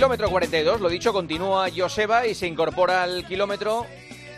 Kilómetro 42, lo dicho, continúa Joseba y se incorpora al kilómetro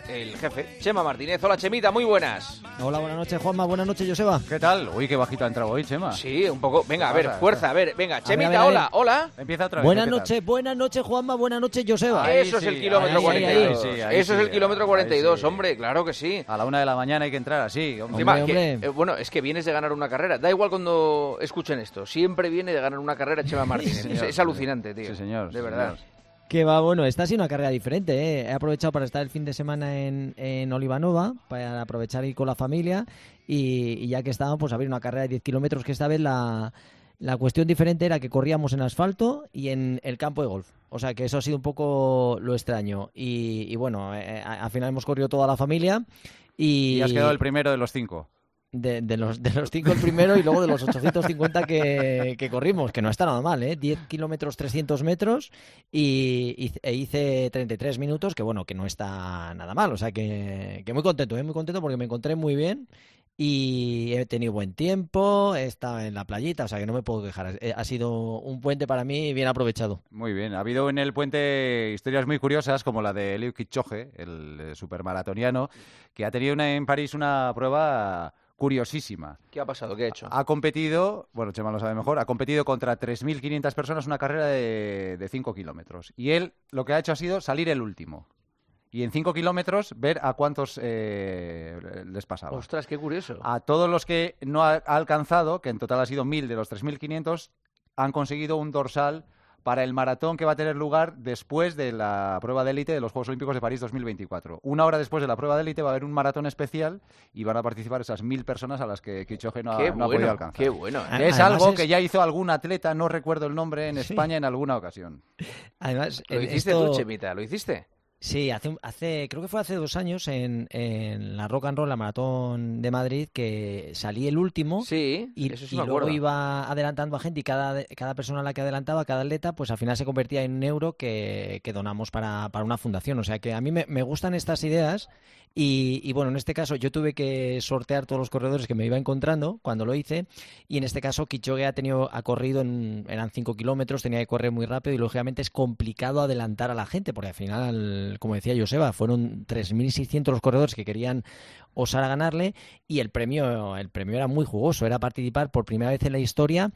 el jefe, Chema Martínez. Hola, Chemita, muy buenas. Hola, buenas noches, Juanma. Buenas noches, Joseba. ¿Qué tal? Uy, qué bajito ha entrado hoy, Chema. Sí, un poco. Venga, a ver, Pasa, fuerza, a ver, venga, Chemita, hola, hola. Empieza otra vez. Buenas noches, buenas noches, Juanma. Buenas noches, Joseba. Ahí Eso es el kilómetro ahí, ahí, ahí, 42. sí, ahí Eso es el kilómetro ahí 42, sí. hombre, claro que sí. A la una de la mañana hay que entrar así. hombre. Encima, Hombre, que, hombre. eh, bueno, es que vienes de ganar una carrera. Da igual cuando escuchen esto. Siempre viene de ganar una carrera Chema Martínez. Sí, es, alucinante, tío. Sí, señor. De verdad. señor. Que va, bueno, esta ha sido una carrera diferente. ¿eh? He aprovechado para estar el fin de semana en, en Olivanova, para aprovechar ir con la familia. Y, ya que estábamos, pues abrir una carrera de 10 kilómetros, que esta vez la, la cuestión diferente era que corríamos en asfalto y en el campo de golf. O sea, que eso ha sido un poco lo extraño. Y, y bueno, eh, a- al final hemos corrido toda la familia. Y, Y has quedado el primero de los cinco. De, los, de los cinco el primero y luego de los 850 que, que corrimos, que no está nada mal, ¿eh? 10 kilómetros 300 metros y, y- e hice 33 minutos, que bueno, que no está nada mal, o sea que, que muy contento, ¿eh? muy contento porque me encontré muy bien y he tenido buen tiempo, he estado en la playita, o sea que no me puedo quejar, Eh, ha sido un puente para mí bien aprovechado. Muy bien. Ha habido en el puente historias muy curiosas, como la de Eliud Kipchoge, el eh, supermaratoniano, que ha tenido una- en París una prueba curiosísima. ¿Qué ha pasado? ¿Qué ha hecho? Ha competido, bueno, Chema lo sabe mejor, ha competido contra 3.500 personas una carrera de, de 5 kilómetros. Y él lo que ha hecho ha sido salir el último. Y en 5 kilómetros ver a cuántos eh, les pasaba. Ostras, qué curioso. A todos los que no ha, ha alcanzado, que en total ha sido 1.000 de los 3.500, han conseguido un dorsal para el maratón que va a tener lugar después de la prueba de élite de los Juegos Olímpicos de París 2024. Una hora después de la prueba de élite va a haber un maratón especial y van a participar esas 1.000 personas a las que Kipchoge no ha, qué no ha podido bueno, alcanzar. qué bueno. ¿eh? Es Además algo es- que ya hizo algún atleta, no recuerdo el nombre, en Sí. España en alguna ocasión. Además, ¿Lo hiciste esto- tú, Chemita? ¿Lo hiciste? Sí, hace, hace, creo que fue hace dos años en, en la Rock and Roll, la maratón de Madrid, que salí el último Sí, y, eso sí y me luego iba adelantando a gente y cada, cada persona a la que adelantaba, cada atleta, pues al final se convertía en un euro que, que donamos para, para una fundación. O sea que a mí me, me gustan estas ideas y, y bueno, en este caso yo tuve que sortear todos los corredores que me iba encontrando cuando lo hice. Y en este caso Kichogue ha tenido, ha corrido, en, eran 5 kilómetros, tenía que correr muy rápido y lógicamente es complicado adelantar a la gente porque al final, como decía Joseba, fueron 3.600 los corredores que querían osar a ganarle y el premio, el premio era muy jugoso, era participar por primera vez en la historia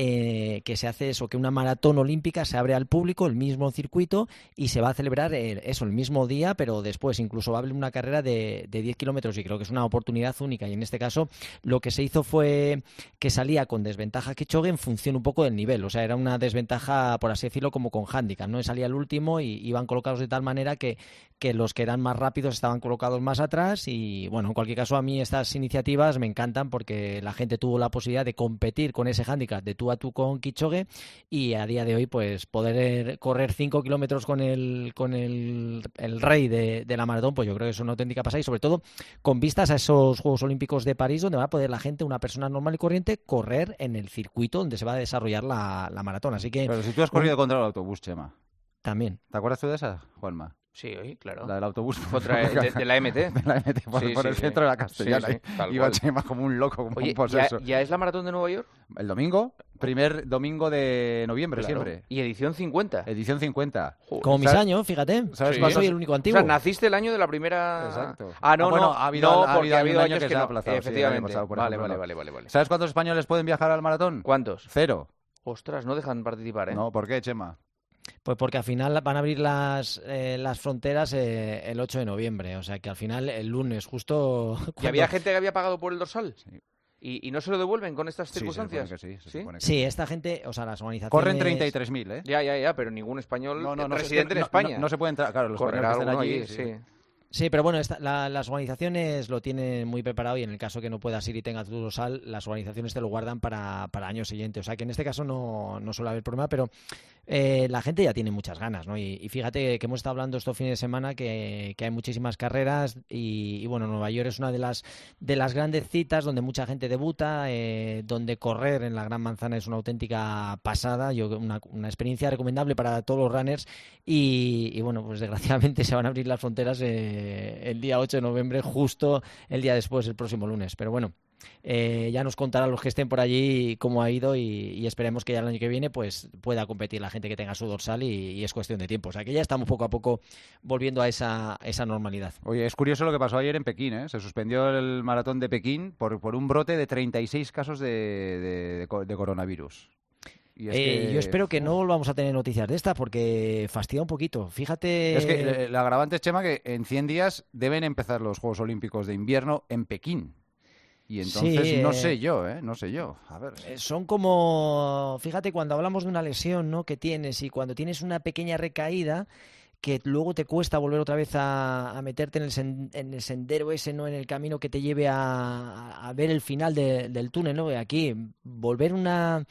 eh, que se hace eso, que una maratón olímpica se abre al público, el mismo circuito, y se va a celebrar el- eso el mismo día, pero después incluso va a haber una carrera de, de 10 kilómetros y creo que es una oportunidad única. Y en este caso lo que se hizo fue que salía con desventaja Kipchoge en función un poco del nivel, o sea, era una desventaja, por así decirlo, como con handicap, ¿no? Salía el último y iban colocados de tal manera que, que los que eran más rápidos estaban colocados más atrás y bueno, en cualquier caso a mí estas iniciativas me encantan porque la gente tuvo la posibilidad de competir con ese handicap de tú a tú con Kichogue y a día de hoy pues poder correr 5 kilómetros con el con el, el rey de, de la maratón pues yo creo que es una auténtica pasada y sobre todo con vistas a esos Juegos Olímpicos de París donde va a poder la gente, una persona normal y corriente, correr en el circuito donde se va a desarrollar la, la maratón. Así que Pero si tú has corrido contra el autobús, Chema. también. ¿Te acuerdas tú de esa, Juanma? Sí, oí, claro. La del autobús. Otra, de, de la MT. de la MT, por, Sí, por sí, el sí. centro de la Castellana. Iba. Chema como un loco, como Oye, un poseso. ¿ya, ya es la maratón de Nueva York? El domingo, primer domingo de noviembre Claro. siempre. Y edición 50. Edición 50. Joder. Como mis ¿sabes- años, fíjate. sabes Yo soy el único O antiguo. sea, naciste el año de la primera. Exacto. Ah, no, Ah, bueno, no. ha habido- no, ha habido ha habido un años año que que, se ha aplazado, Efectivamente. pasado, vale, ejemplo, vale, no. vale, vale, vale. ¿Sabes cuántos españoles pueden viajar al maratón? ¿Cuántos? Cero. Ostras, no dejan participar, ¿eh? No, ¿por qué, Chema? Pues porque al final van a abrir las, eh, las fronteras eh, el 8 de noviembre. O sea que al final el lunes, justo. ¿Y cuando- había gente que había pagado por el dorsal? Sí. ¿Y, y no se lo devuelven con estas Sí, se circunstancias? supone que sí. se ¿Sí? que Sí, esta gente, o sea, las organizaciones. Corren 33.000, ¿eh? Ya, ya, ya, pero ningún español No, no, no residente no- en España. No, no se puede entrar, claro, los Correrá españoles que estén allí. allí, sí. Sí, pero bueno, esta- la- las organizaciones lo tienen muy preparado y en el caso que no puedas ir y tengas tu dorsal, las organizaciones te lo guardan para, para años siguientes. O sea que en este caso no, no suele haber problema, pero eh, la gente ya tiene muchas ganas, ¿no? Y, fíjate que hemos estado hablando estos fines de semana que, que hay muchísimas carreras y, y, bueno, Nueva York es una de las, de las grandes citas donde mucha gente debuta, eh, donde correr en la Gran Manzana es una auténtica pasada, yo una, una experiencia recomendable para todos los runners y, y, bueno, pues desgraciadamente se van a abrir las fronteras eh, el día 8 de noviembre, justo el día después, el próximo lunes. Pero bueno, eh, ya nos contarán los que estén por allí cómo ha ido y, esperemos que ya el año que viene pues pueda competir la gente que tenga su dorsal y, es cuestión de tiempo. O sea que ya estamos poco a poco volviendo a esa, esa normalidad. Oye, es curioso lo que pasó ayer en Pekín, ¿eh? Se suspendió el maratón de Pekín por, por un brote de 36 casos de, de, coronavirus. Eh, yo espero que no volvamos a tener noticias de esta porque fastidia un poquito. Fíjate. Es que la agravante es, Chema, que en 100 días deben empezar los Juegos Olímpicos de invierno en Pekín. Y entonces no sé eh, yo, ¿eh? No sé yo. A ver. Eh, son como, fíjate, cuando hablamos de una lesión, ¿no? Que tienes y cuando tienes una pequeña recaída que luego te cuesta volver otra vez a, meterte en el, en el, sendero ese, ¿no? En el camino que te lleve a, ver el final del túnel, ¿no? Aquí, volver una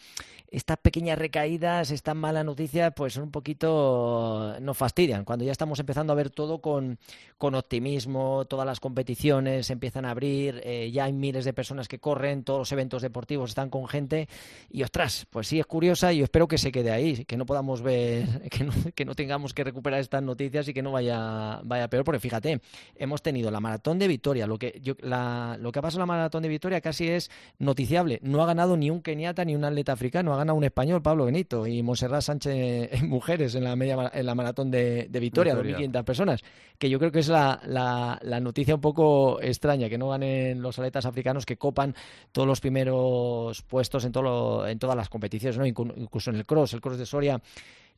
estas pequeñas recaídas, estas malas noticias, pues son un poquito, nos fastidian. Cuando ya estamos empezando a ver todo con, con optimismo, todas las competiciones empiezan a abrir, eh, ya hay miles de personas que corren, todos los eventos deportivos están con gente y ostras, pues sí es curiosa y espero que se quede ahí, que no podamos ver, que no, que no tengamos que recuperar estas noticias y que no vaya, vaya peor, porque fíjate, hemos tenido la maratón de Vitoria, lo que, yo, la, lo que ha pasado en la maratón de Vitoria casi es noticiable, no ha ganado ni un keniata ni un atleta africano, ha ganado un español, Pablo Benito, y Monserrat Sánchez en mujeres en la, media, en la maratón de, de Vitoria, 2.500 personas, que yo creo que es la, la, noticia un poco extraña, que no ganen los atletas africanos que copan todos los primeros puestos en, todo en todas las competiciones, ¿no? incluso en el cross, el cross de Soria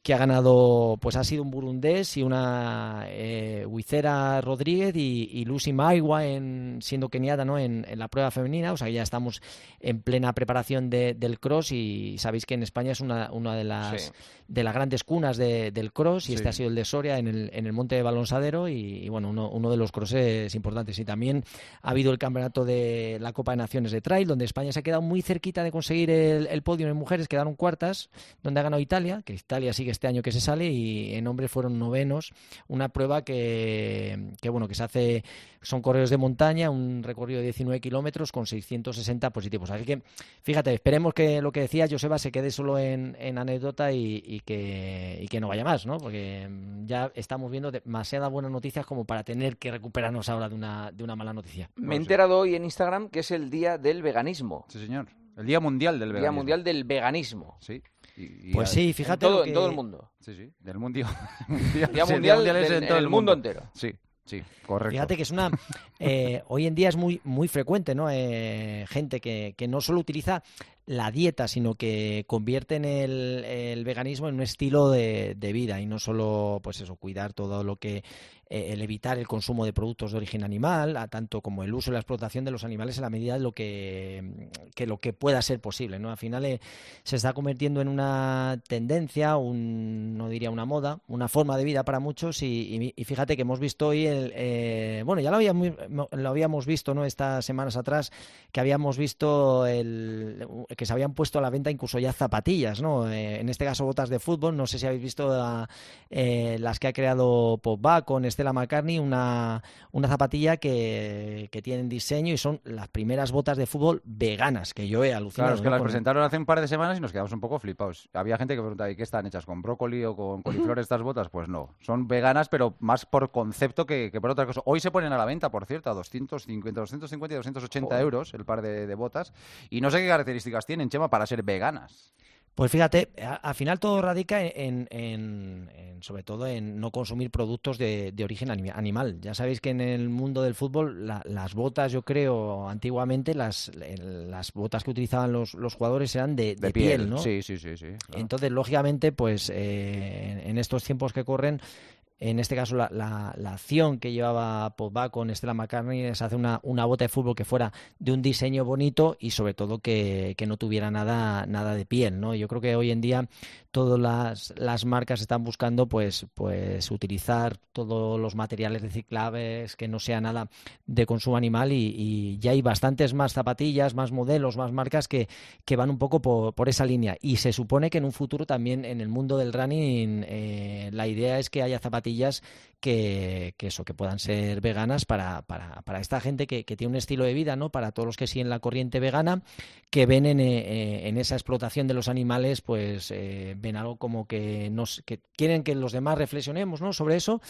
que ha ganado, pues ha sido un burundés y una eh, Huicera Rodríguez y, Lucy Maigua en, siendo keniata ¿no? En, la prueba femenina, o sea ya estamos en plena preparación del cross y sabéis que en España es una, una de las de las grandes cunas del cross y este ha sido el de Soria en el, en el Monte de Balonsadero y, bueno, uno, uno, de los crosses importantes. Y también ha habido el campeonato de la Copa de Naciones de Trail, donde España se ha quedado muy cerquita de conseguir el, el podio en mujeres, quedaron cuartas, donde ha ganado Italia, que Italia sigue este año que se sale y en hombres fueron novenos, una prueba que, que bueno, que se hace, son correos de montaña, un recorrido de 19 kilómetros con 660 positivos. Así que, fíjate, esperemos que lo que decía Joseba se quede solo en, en anécdota y y que, y que no vaya más, ¿no? Porque mm, ya estamos viendo demasiadas buenas noticias como para tener que recuperarnos ahora de una, de una mala noticia. Me he enterado hoy en Instagram que es el día del veganismo. Sí, señor. El Día Mundial del Veganismo. Día Mundial del Veganismo. Sí. Pues sí, fíjate. En todo, el mundo. Sí, sí. Del mundial. Día Mundial, en todo el mundo entero. Sí. Sí, correcto. Fíjate que es una. Eh, hoy en día es muy, muy frecuente, ¿no? Eh, gente que, que, no solo utiliza la dieta, sino que convierten el, el veganismo en un estilo de, vida y no solo, pues eso, cuidar todo lo que eh, el evitar el consumo de productos de origen animal, a tanto como el uso y la explotación de los animales en la medida de lo que, que lo que pueda ser posible, ¿no? Al final eh, se está convirtiendo en una tendencia, un, no diría una moda, una forma de vida para muchos y, y, fíjate que hemos visto hoy, el, eh, bueno, ya lo habíamos, lo habíamos visto, ¿no? Estas semanas atrás, que habíamos visto el que se habían puesto a la venta incluso ya zapatillas, ¿no? Eh, en este caso botas de fútbol. No sé si habéis visto eh, las que ha creado Pogba con Stella McCartney, una, una zapatilla que, que tienen diseño y son las primeras botas de fútbol veganas que yo he alucinado. Claro, es que las presentaron hace un par de semanas y nos quedamos un poco flipados. Había gente que preguntaba, ¿y qué están hechas? ¿Con brócoli o con coliflor estas botas? Pues no, son veganas, pero más por concepto que, por otra cosa. Hoy se ponen a la venta, por cierto, a 250, 250 y 280 euros el par de, de botas. Y no sé qué características tienen, Chema, para ser veganas. Pues fíjate, al final todo radica en, sobre todo en no consumir productos de, origen animal. Ya sabéis que en el mundo del fútbol las botas, yo creo, antiguamente las, las botas que utilizaban los, los jugadores eran de, piel, ¿no? Sí, sí, sí. sí Entonces, lógicamente, pues eh, en estos tiempos que corren, en este caso, la, la, acción que llevaba Pogba con Estela McCartney es hacer una, una, bota de fútbol que fuera de un diseño bonito y sobre todo que, que, no tuviera nada, nada de piel, ¿no? Yo creo que hoy en día todas las, las marcas están buscando pues, pues utilizar todos los materiales reciclables, que no sea nada de consumo animal y, ya hay bastantes más zapatillas, más modelos, más marcas que, que van un poco por, por, esa línea. Y se supone que en un futuro también en el mundo del running eh, la idea es que haya zapatillas que, eso, que puedan ser veganas para, para, para esta gente que, que, tiene un estilo de vida, ¿no? Para todos los que siguen la corriente vegana, que ven en, eh, en esa explotación de los animales, pues eh, ven algo como que nos, que quieren que los demás reflexionemos, ¿no? Sobre eso,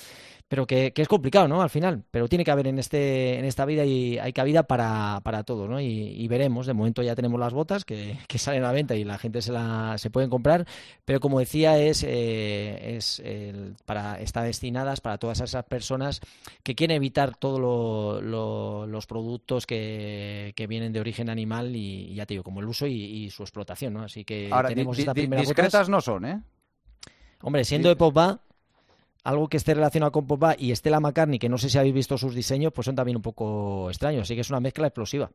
pero que, que, es complicado, ¿no? Al final, pero tiene que haber en este, en esta vida y hay cabida para, para todo, ¿no? Y, veremos, de momento ya tenemos las botas que, salen a la venta y la gente se la se pueden comprar, pero como decía, es, eh, es el, para, está destinadas para todas esas personas que quieren evitar todos lo, lo, los productos que, que, vienen de origen animal y, ya te digo, como el uso y, y su explotación, ¿no? Así que Ahora, tenemos di, esta di, primera discretas botas. no son, ¿eh? Hombre, siendo de Pogba, algo que esté relacionado con Pogba y Stella McCartney, que no sé si habéis visto sus diseños, pues son también un poco extraños, así que es una mezcla explosiva.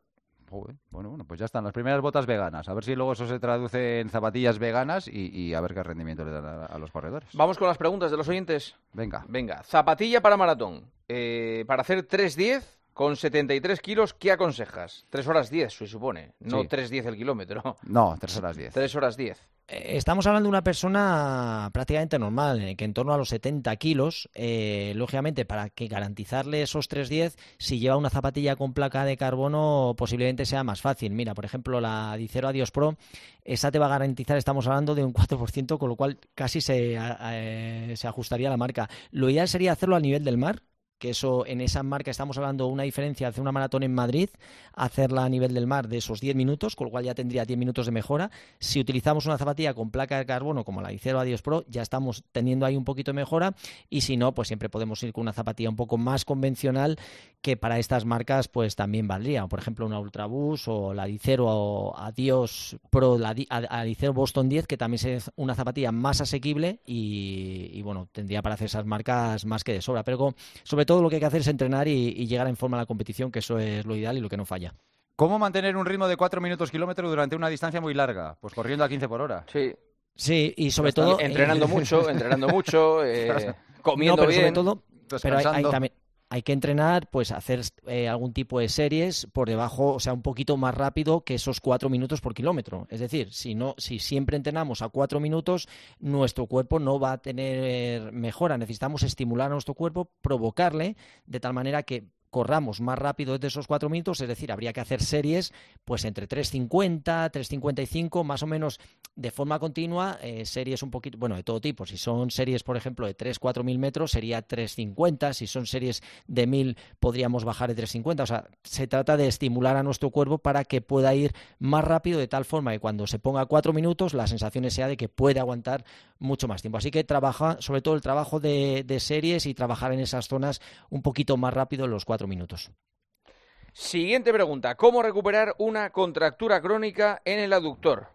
Bueno, bueno, pues ya están las primeras botas veganas. A ver si luego eso se traduce en zapatillas veganas y, y a ver qué rendimiento le dan a, a, los corredores. Vamos con las preguntas de los oyentes. Venga. Venga, zapatilla para maratón. Eh, para hacer 3.10 con 73 kilos, ¿qué aconsejas? 3 horas 10, se supone. No Sí. 3.10 el kilómetro. No, 3 horas 10. 3 horas 10. Eh, Estamos hablando de una persona prácticamente normal, eh, que en torno a los 70 kilos, eh, lógicamente para que garantizarle esos 310, si lleva una zapatilla con placa de carbono, posiblemente sea más fácil. Mira, por ejemplo, la Dicero Adios Pro, esa te va a garantizar, estamos hablando de un 4%, con lo cual casi se, eh, se ajustaría a la marca. Lo ideal sería hacerlo a nivel del mar, que eso en esa marca estamos hablando una diferencia hacer una maratón en Madrid, hacerla a nivel del mar de esos 10 minutos, con lo cual ya tendría 10 minutos de mejora. Si utilizamos una zapatilla con placa de carbono como la Icero Adios Pro, ya estamos teniendo ahí un poquito de mejora. Y si no, pues siempre podemos ir con una zapatilla un poco más convencional que para estas marcas pues también valdría, por ejemplo una Ultraboost o la Dicero Adios Pro, la Dicero Boston 10 que también es una zapatilla más asequible y, y, bueno, tendría para hacer esas marcas más que de sobra, pero sobre todo lo que hay que hacer es entrenar y, y, llegar en forma a la competición, que eso es lo ideal y lo que no falla. ¿Cómo mantener un ritmo de 4 minutos kilómetro durante una distancia muy larga? Pues corriendo a 15 por hora. Sí. Sí, y sobre todo... Entrenando mucho, entrenando mucho, eh, comiendo no, pero bien. Sobre todo, pero hay, hay, también, hay que entrenar, pues hacer eh, algún tipo de series por debajo, o sea, un poquito más rápido que esos cuatro minutos por kilómetro. Es decir, si no, si siempre entrenamos a cuatro minutos, nuestro cuerpo no va a tener mejora. Necesitamos estimular a nuestro cuerpo, provocarle de tal manera que corramos más rápido de esos cuatro minutos, es decir, habría que hacer series pues entre 3.50, 3.55, más o menos de forma continua, eh, series un poquito, bueno, de todo tipo. Si son series, por ejemplo, de 3, 4 mil metros, sería 3.50. Si son series de 1000, podríamos bajar de 3.50. O sea, se trata de estimular a nuestro cuerpo para que pueda ir más rápido, de tal forma que cuando se ponga cuatro minutos, la sensación sea de que puede aguantar mucho más tiempo. Así que trabaja, sobre todo el trabajo de, de series y trabajar en esas zonas un poquito más rápido en los cuatro minutos. Siguiente pregunta. ¿Cómo recuperar una contractura crónica en el aductor?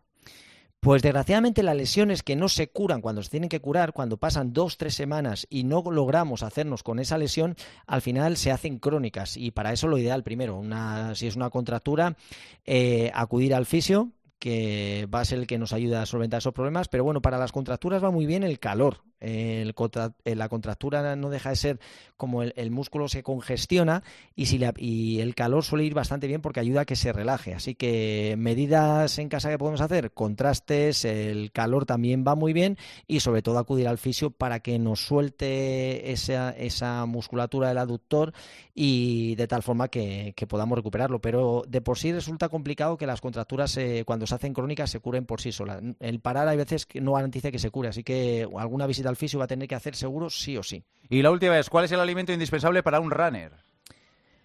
Pues desgraciadamente las lesiones que no se curan cuando se tienen que curar, cuando pasan dos, tres semanas y no logramos hacernos con esa lesión, al final se hacen crónicas. Y para eso lo ideal, primero, una, si es una contractura, eh, acudir al fisio, que va a ser el que nos ayuda a solventar esos problemas, pero bueno, para las contracturas va muy bien el calor. El, la contractura no deja de ser como el, músculo se congestiona y, si la, y el calor suele ir bastante bien porque ayuda a que se relaje. Así que medidas en casa que podemos hacer, contrastes, el calor también va muy bien y sobre todo acudir al fisio para que nos suelte esa, esa musculatura del aductor y de tal forma que, que, podamos recuperarlo. Pero de por sí resulta complicado que las contracturas eh, cuando se hacen crónicas se curen por sí solas. El parar hay veces que no garantiza que se cure, así que alguna visita al fisio va a tener que hacer seguro sí o sí. Y la última es, ¿cuál es el alimento indispensable para un runner?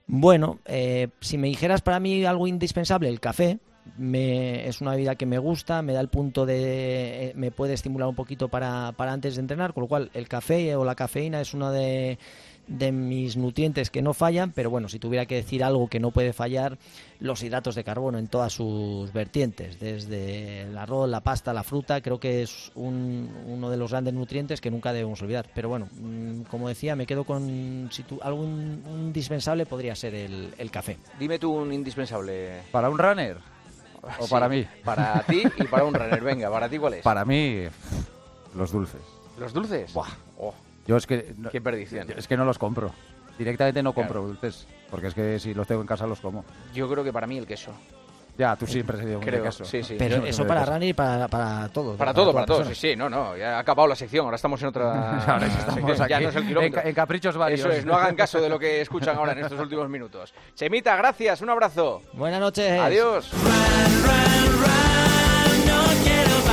Bueno, eh, si me dijeras para mí algo indispensable, el café. Me, es una bebida que me gusta, me da el punto de... Eh, me puede estimular un poquito para, para antes de entrenar, con lo cual el café o la cafeína es una de, de mis nutrientes que no fallan, pero bueno, si tuviera que decir algo que no puede fallar, los hidratos de carbono en todas sus vertientes, desde el arroz, la pasta, la fruta, creo que es un, uno de los grandes nutrientes que nunca debemos olvidar. Pero bueno, mmm, como decía, me quedo con si tú, algo indispensable podría ser el, el, café. Dime tú un indispensable. ¿Para un runner? ¿O Sí, para mí? Para ti y para un runner. Venga, ¿para ti cuál es? Para mí, los dulces. ¿Los dulces? Buah. Yo es que... no- qué perdición. Es que no los compro. Directamente no compro Claro. dulces. Porque es que si los tengo en casa los como. Yo creo que para mí el queso. Ya, tú siempre has sido Creo, queso. sí, sí. Pero eso para. Rani y para, para todos. Para ¿no? todo, para todo, sí, sí, no, no, ya ha acabado la sección, ahora estamos en otra Ahora estamos sección, ya aquí no es el en, kilómetro. ca- en caprichos varios. Eso es, no hagan caso de lo que escuchan ahora en estos últimos minutos. Chemita, gracias, un abrazo. Buenas noches. Adiós. no quiero